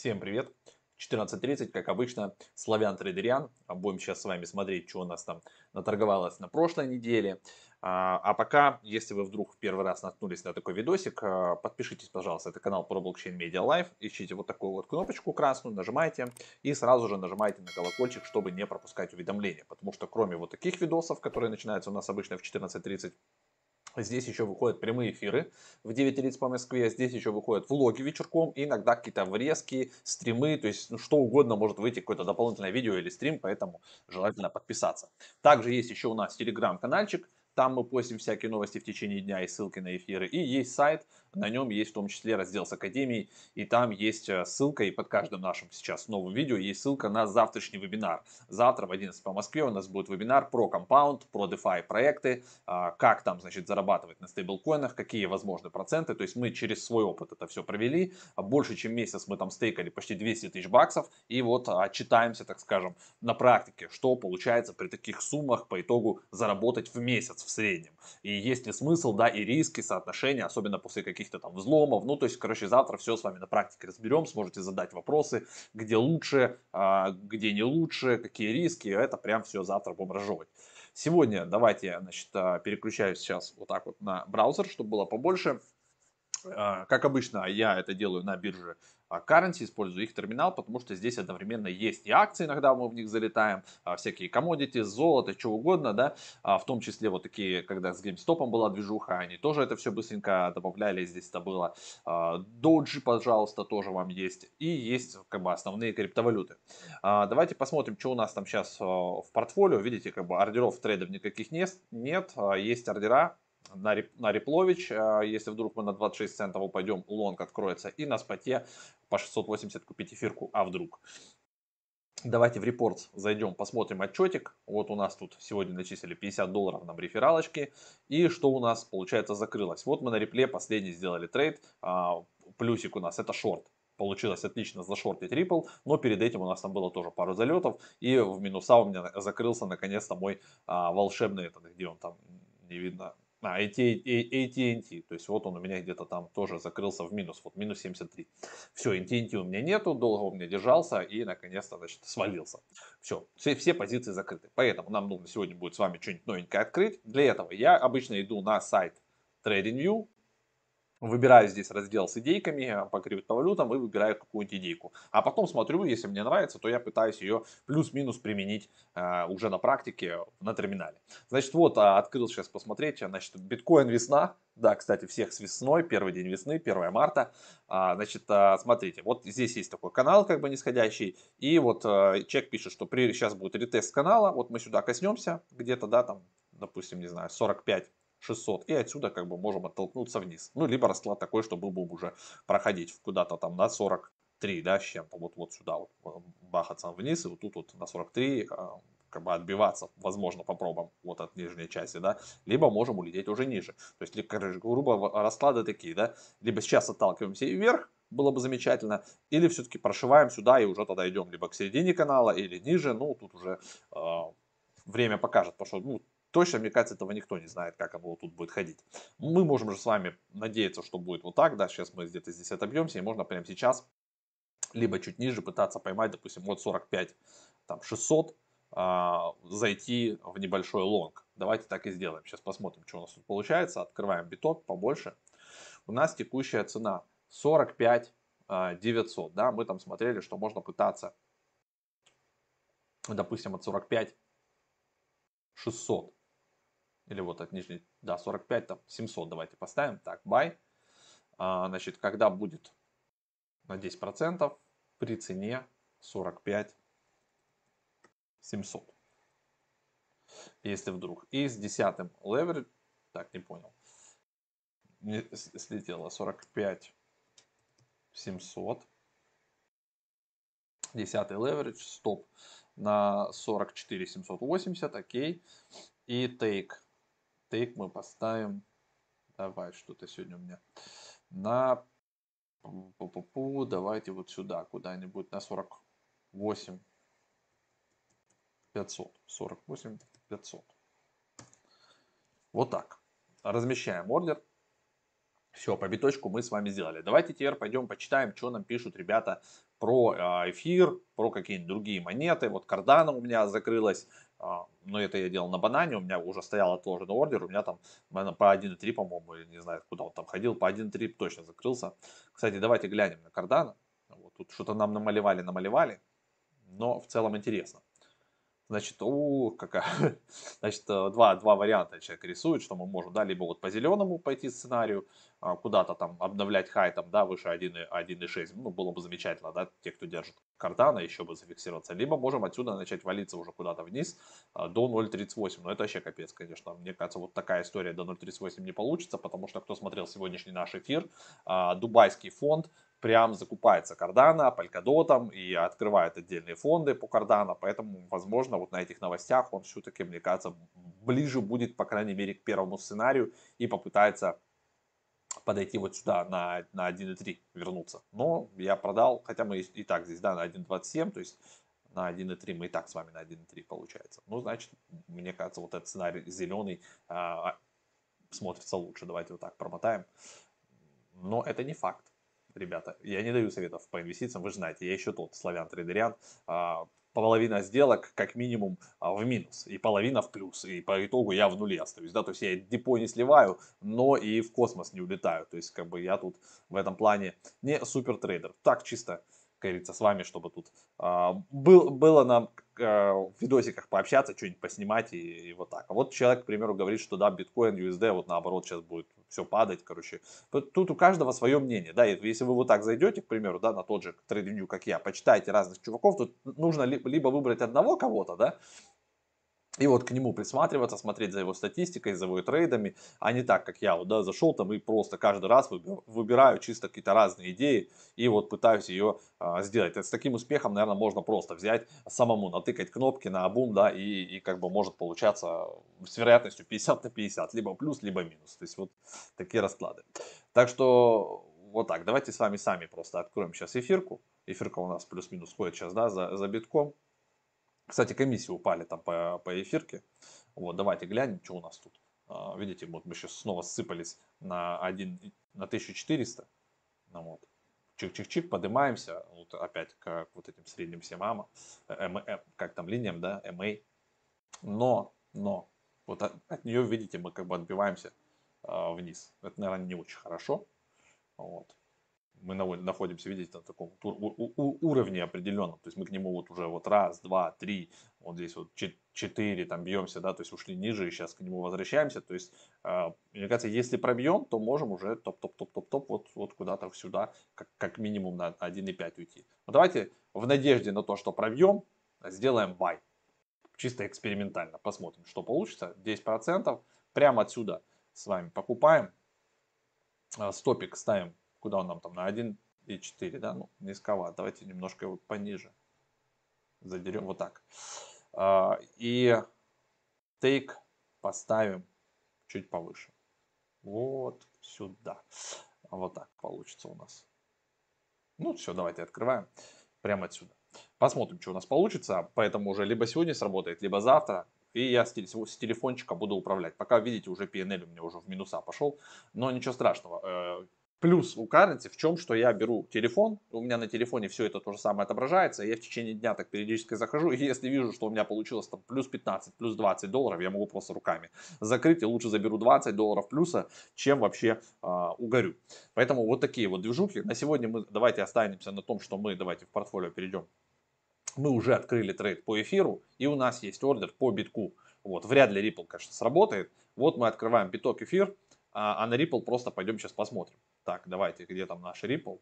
Всем привет! 14.30, как обычно, Славян Трейдериан. Будем сейчас с вами смотреть, что у нас там наторговалось на прошлой неделе. А, а пока, если вы вдруг первый раз наткнулись на такой видосик, а, подпишитесь, пожалуйста, это канал про блокчейн Media Live. Ищите вот такую вот кнопочку красную, нажимайте и сразу же нажимайте на колокольчик, чтобы не пропускать уведомления. Потому что кроме вот таких видосов, которые начинаются у нас обычно в 14.30, Здесь еще выходят прямые эфиры в 9.30 по Москве. Здесь еще выходят влоги вечерком. Иногда какие-то врезки, стримы. То есть ну, что угодно может выйти, какое-то дополнительное видео или стрим. Поэтому желательно подписаться. Также есть еще у нас телеграм-канальчик там мы постим всякие новости в течение дня и ссылки на эфиры. И есть сайт, на нем есть в том числе раздел с Академией. И там есть э, ссылка, и под каждым нашим сейчас новым видео есть ссылка на завтрашний вебинар. Завтра в 11 по Москве у нас будет вебинар про компаунд, про DeFi проекты, а, как там, значит, зарабатывать на стейблкоинах, какие возможны проценты. То есть мы через свой опыт это все провели. Больше чем месяц мы там стейкали почти 200 тысяч баксов. И вот отчитаемся, так скажем, на практике, что получается при таких суммах по итогу заработать в месяц в среднем. И есть ли смысл, да, и риски, соотношения, особенно после каких-то там взломов. Ну, то есть, короче, завтра все с вами на практике разберем, сможете задать вопросы, где лучше, а, где не лучше, какие риски. Это прям все завтра будем разжевывать. Сегодня давайте значит, а, переключаюсь сейчас вот так вот на браузер, чтобы было побольше. А, как обычно, я это делаю на бирже currency, использую их терминал, потому что здесь одновременно есть и акции, иногда мы в них залетаем, а, всякие комодити, золото, что угодно, да, а, в том числе вот такие, когда с GameStop была движуха, они тоже это все быстренько добавляли, здесь это было. Doji, пожалуйста, тоже вам есть. И есть как бы основные криптовалюты. Давайте посмотрим, что у нас там сейчас в портфолио. Видите, как бы ордеров трейдов никаких нет, нет есть ордера, на, Реп, на Реплович, а, если вдруг мы на 26 центов упадем, лонг откроется, и на споте по 680 купить эфирку, а вдруг. Давайте в репорт зайдем, посмотрим отчетик. Вот у нас тут сегодня начислили 50 долларов на брифералочке. И что у нас, получается, закрылось. Вот мы на репле последний сделали трейд. А, плюсик у нас это шорт. Получилось отлично зашортить Ripple, но перед этим у нас там было тоже пару залетов. И в минуса у меня закрылся наконец-то мой а, волшебный, этот, где он там, не видно, а, AT&T, то есть вот он у меня где-то там тоже закрылся в минус, вот минус 73. Все, AT&T у меня нету, долго у меня держался и наконец-то, значит, свалился. Все, все, все позиции закрыты. Поэтому нам нужно сегодня будет с вами что-нибудь новенькое открыть. Для этого я обычно иду на сайт TradingView, Выбираю здесь раздел с идейками э, по криптовалютам и выбираю какую-нибудь идейку. А потом смотрю, если мне нравится, то я пытаюсь ее плюс-минус применить э, уже на практике на терминале. Значит, вот а, открыл сейчас посмотреть. Значит, биткоин весна. Да, кстати, всех с весной. Первый день весны, 1 марта. А, значит, а, смотрите, вот здесь есть такой канал как бы нисходящий. И вот а, человек пишет, что при, сейчас будет ретест канала. Вот мы сюда коснемся где-то, да, там, допустим, не знаю, 45 600. И отсюда как бы можем оттолкнуться вниз. Ну, либо расклад такой, что мы будем уже проходить куда-то там на 43, да, с чем-то. Вот, вот сюда вот э, бахаться вниз, и вот тут вот на 43 а, как бы отбиваться, возможно, попробуем вот от нижней части, да, либо можем улететь уже ниже. То есть, грубо расклады такие, да, либо сейчас отталкиваемся и вверх, было бы замечательно, или все-таки прошиваем сюда и уже тогда идем либо к середине канала, или ниже, ну, тут уже э, время покажет, потому что, ну, Точно, мне кажется, этого никто не знает, как оно тут будет ходить. Мы можем же с вами надеяться, что будет вот так, да, сейчас мы где-то здесь отобьемся, и можно прямо сейчас, либо чуть ниже пытаться поймать, допустим, вот 45, там 600, а, зайти в небольшой лонг. Давайте так и сделаем. Сейчас посмотрим, что у нас тут получается. Открываем биток побольше. У нас текущая цена 45 900, а, да, мы там смотрели, что можно пытаться, допустим, от 45 600 или вот от нижней, да, 45, там, 700 давайте поставим, так, buy, а, значит, когда будет на 10% при цене 45 700. Если вдруг. И с десятым leverage, так, не понял, не, слетело 45 700. Десятый leverage, стоп на 44 780, окей. И take Take мы поставим. Давай, что-то сегодня у меня. На... Давайте вот сюда, куда-нибудь на 48 500. 48 500. Вот так. Размещаем ордер. Все, по биточку мы с вами сделали. Давайте теперь пойдем почитаем, что нам пишут ребята про а, эфир, про какие-нибудь другие монеты. Вот кардана у меня закрылась, но это я делал на банане, у меня уже стоял отложенный ордер, у меня там по 1.3, по-моему, не знаю, куда он там ходил, по 1.3 точно закрылся. Кстати, давайте глянем на кардана. Вот тут что-то нам намалевали, намалевали, но в целом интересно. Значит, у, какая, значит, э, два, два варианта человек рисует, что мы можем, да, либо вот по зеленому пойти сценарию, а, куда-то там обновлять хай там, да, выше 1.6, ну, было бы замечательно, да, те, кто держит кардана, еще бы зафиксироваться, либо можем отсюда начать валиться уже куда-то вниз а, до 0.38, но это вообще капец, конечно, мне кажется, вот такая история до 0.38 не получится, потому что, кто смотрел сегодняшний наш эфир, а, дубайский фонд прям закупается кардана, полькадотом и открывает отдельные фонды по кардана, поэтому, возможно, вот на этих новостях он все-таки, мне кажется, ближе будет, по крайней мере, к первому сценарию и попытается подойти вот сюда на, на 1.3 вернуться. Но я продал, хотя мы и, так здесь, да, на 1.27, то есть на 1.3 мы и так с вами на 1.3 получается. Ну, значит, мне кажется, вот этот сценарий зеленый а, смотрится лучше. Давайте вот так промотаем. Но это не факт ребята, я не даю советов по инвестициям, вы же знаете, я еще тот славян трейдериан, а, половина сделок как минимум а, в минус, и половина в плюс, и по итогу я в нуле остаюсь, да, то есть я депо не сливаю, но и в космос не улетаю, то есть как бы я тут в этом плане не супер трейдер, так чисто, как говорится, с вами, чтобы тут а, был, было нам в видосиках пообщаться, что-нибудь поснимать и, и вот так. А вот человек, к примеру, говорит, что да, биткоин, USD, вот наоборот сейчас будет все падать, короче. Тут у каждого свое мнение, да, если вы вот так зайдете, к примеру, да, на тот же трейдинг, как я, почитаете разных чуваков, тут нужно либо выбрать одного кого-то, да, и вот к нему присматриваться, смотреть за его статистикой, за его трейдами, а не так, как я вот, да, зашел там и просто каждый раз выбираю чисто какие-то разные идеи и вот пытаюсь ее а, сделать. Это с таким успехом, наверное, можно просто взять самому, натыкать кнопки на обум, да, и, и как бы может получаться с вероятностью 50 на 50, либо плюс, либо минус. То есть вот такие расклады. Так что вот так, давайте с вами сами просто откроем сейчас эфирку. Эфирка у нас плюс-минус ходит сейчас, да, за, за битком. Кстати, комиссии упали там по, по эфирке. Вот, давайте глянем, что у нас тут. А, видите, вот мы сейчас снова сыпались на, 1, на 1400. Ну, вот. Чик-чик-чик, поднимаемся. Вот опять к вот этим средним всем АМА. Эм, э, как там линиям, да, MA. Но, но, вот от, от нее, видите, мы как бы отбиваемся э, вниз. Это, наверное, не очень хорошо. Вот мы находимся, видите, на таком уровне определенном, то есть мы к нему вот уже вот раз, два, три, вот здесь вот четыре, там бьемся, да, то есть ушли ниже и сейчас к нему возвращаемся, то есть, э, мне кажется, если пробьем, то можем уже топ-топ-топ-топ-топ вот, вот куда-то сюда, как, как минимум на 1,5 уйти. Но давайте в надежде на то, что пробьем, сделаем buy, чисто экспериментально, посмотрим, что получится, 10%, прямо отсюда с вами покупаем, стопик ставим Куда он нам там? На 1,4, да? Ну, низковато. Давайте немножко его пониже. Задерем вот так. А, и take поставим чуть повыше. Вот сюда. Вот так получится у нас. Ну, все, давайте открываем прямо отсюда. Посмотрим, что у нас получится. Поэтому уже либо сегодня сработает, либо завтра. И я с, телефончика буду управлять. Пока, видите, уже PNL у меня уже в минуса пошел. Но ничего страшного. Э, Плюс у Currency в чем, что я беру телефон, у меня на телефоне все это то же самое отображается, я в течение дня так периодически захожу, и если вижу, что у меня получилось там плюс 15, плюс 20 долларов, я могу просто руками закрыть, и лучше заберу 20 долларов плюса, чем вообще а, угорю. Поэтому вот такие вот движухи. На сегодня мы давайте останемся на том, что мы, давайте в портфолио перейдем. Мы уже открыли трейд по эфиру, и у нас есть ордер по битку. Вот, вряд ли Ripple, конечно, сработает. Вот мы открываем биток эфир, а, а на Ripple просто пойдем сейчас посмотрим. Так, давайте, где там наш Ripple?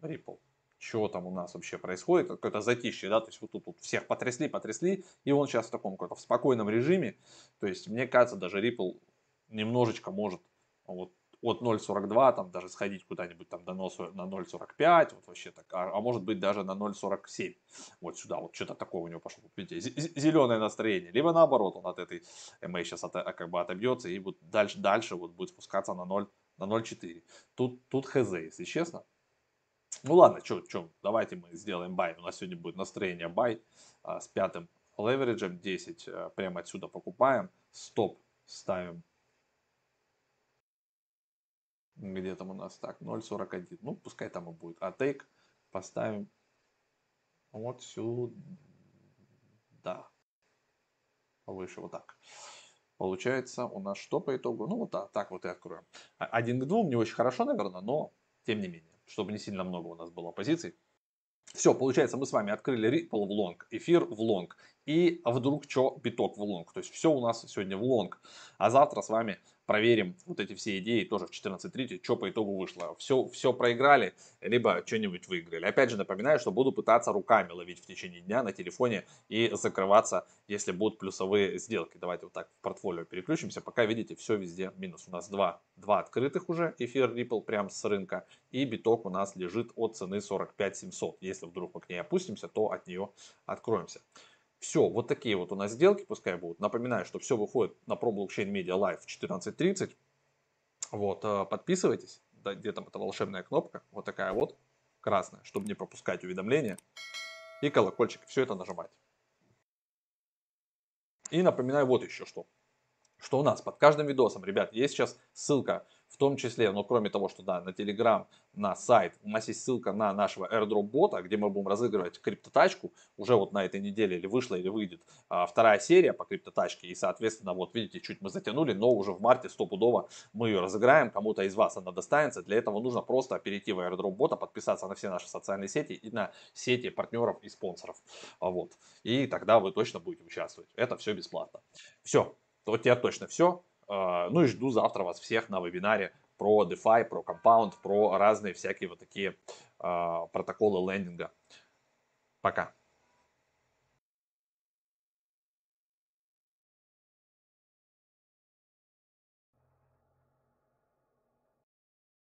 Ripple. Что там у нас вообще происходит? Какое-то затишье, да? То есть вот тут, тут всех потрясли, потрясли, и он сейчас в таком каком-то в спокойном режиме. То есть мне кажется, даже Ripple немножечко может вот от 0.42 там даже сходить куда-нибудь там до на 0.45, вот вообще так, а, а может быть даже на 0.47, вот сюда, вот что-то такое у него пошло, видите, зеленое настроение, либо наоборот, он от этой MA сейчас от, как бы отобьется и вот дальше, дальше вот будет спускаться на 0, на 0.4. Тут, тут хз, если честно. Ну ладно, что, что, давайте мы сделаем бай. У нас сегодня будет настроение бай а, с пятым левериджем 10. А, прямо отсюда покупаем. Стоп ставим Где там у нас так? 0.41. Ну, пускай там и будет. А take поставим вот сюда. Повыше вот так. Получается у нас что по итогу? Ну вот так, так вот и откроем. А, один к двум не очень хорошо, наверное, но тем не менее, чтобы не сильно много у нас было позиций. Все, получается, мы с вами открыли Ripple в лонг, эфир в лонг. И вдруг что, биток в лонг. То есть все у нас сегодня в лонг. А завтра с вами проверим вот эти все идеи тоже в 14.30, что по итогу вышло. Все, все проиграли, либо что-нибудь выиграли. Опять же напоминаю, что буду пытаться руками ловить в течение дня на телефоне и закрываться, если будут плюсовые сделки. Давайте вот так в портфолио переключимся. Пока видите, все везде минус. У нас два, два открытых уже, эфир Ripple прям с рынка. И биток у нас лежит от цены 45 700. Если вдруг мы к ней опустимся, то от нее откроемся. Все, вот такие вот у нас сделки пускай будут. Напоминаю, что все выходит на Pro Blockchain Media Live в 14.30. Вот, э, подписывайтесь. Да, где там эта волшебная кнопка, вот такая вот, красная, чтобы не пропускать уведомления. И колокольчик, все это нажимать. И напоминаю вот еще что. Что у нас под каждым видосом, ребят, есть сейчас ссылка в том числе, но кроме того, что да, на Telegram, на сайт, у нас есть ссылка на нашего airdrop бота, где мы будем разыгрывать криптотачку, уже вот на этой неделе или вышла, или выйдет а, вторая серия по криптотачке, и соответственно, вот видите, чуть мы затянули, но уже в марте стопудово мы ее разыграем, кому-то из вас она достанется, для этого нужно просто перейти в airdrop бота, подписаться на все наши социальные сети и на сети партнеров и спонсоров, а, вот, и тогда вы точно будете участвовать, это все бесплатно. Все, вот теперь точно все. А, ну и жду завтра вас всех на вебинаре про DeFi, про Compound, про разные всякие вот такие а, протоколы лендинга. Пока.